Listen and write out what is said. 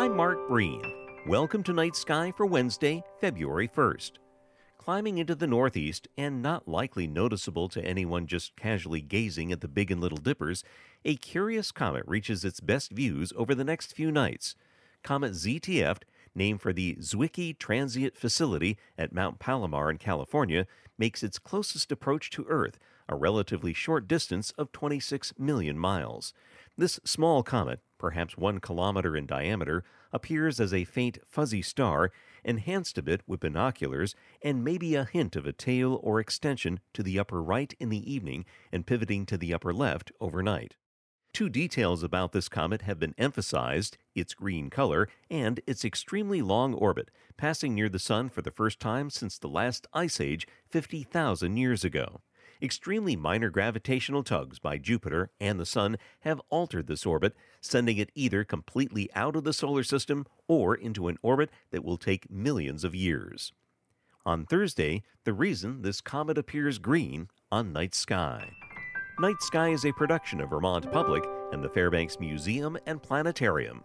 I'm Mark Breen. Welcome to Night Sky for Wednesday, February 1st. Climbing into the northeast, and not likely noticeable to anyone just casually gazing at the Big and Little Dippers, a curious comet reaches its best views over the next few nights. Comet ZTF, named for the Zwicky Transient Facility at Mount Palomar in California, makes its closest approach to Earth, a relatively short distance of 26 million miles. This small comet, perhaps one kilometer in diameter, appears as a faint fuzzy star, enhanced a bit with binoculars, and maybe a hint of a tail or extension to the upper right in the evening and pivoting to the upper left overnight. Two details about this comet have been emphasized its green color and its extremely long orbit, passing near the Sun for the first time since the last ice age 50,000 years ago. Extremely minor gravitational tugs by Jupiter and the Sun have altered this orbit, sending it either completely out of the solar system or into an orbit that will take millions of years. On Thursday, the reason this comet appears green on night sky. Night Sky is a production of Vermont Public and the Fairbanks Museum and Planetarium.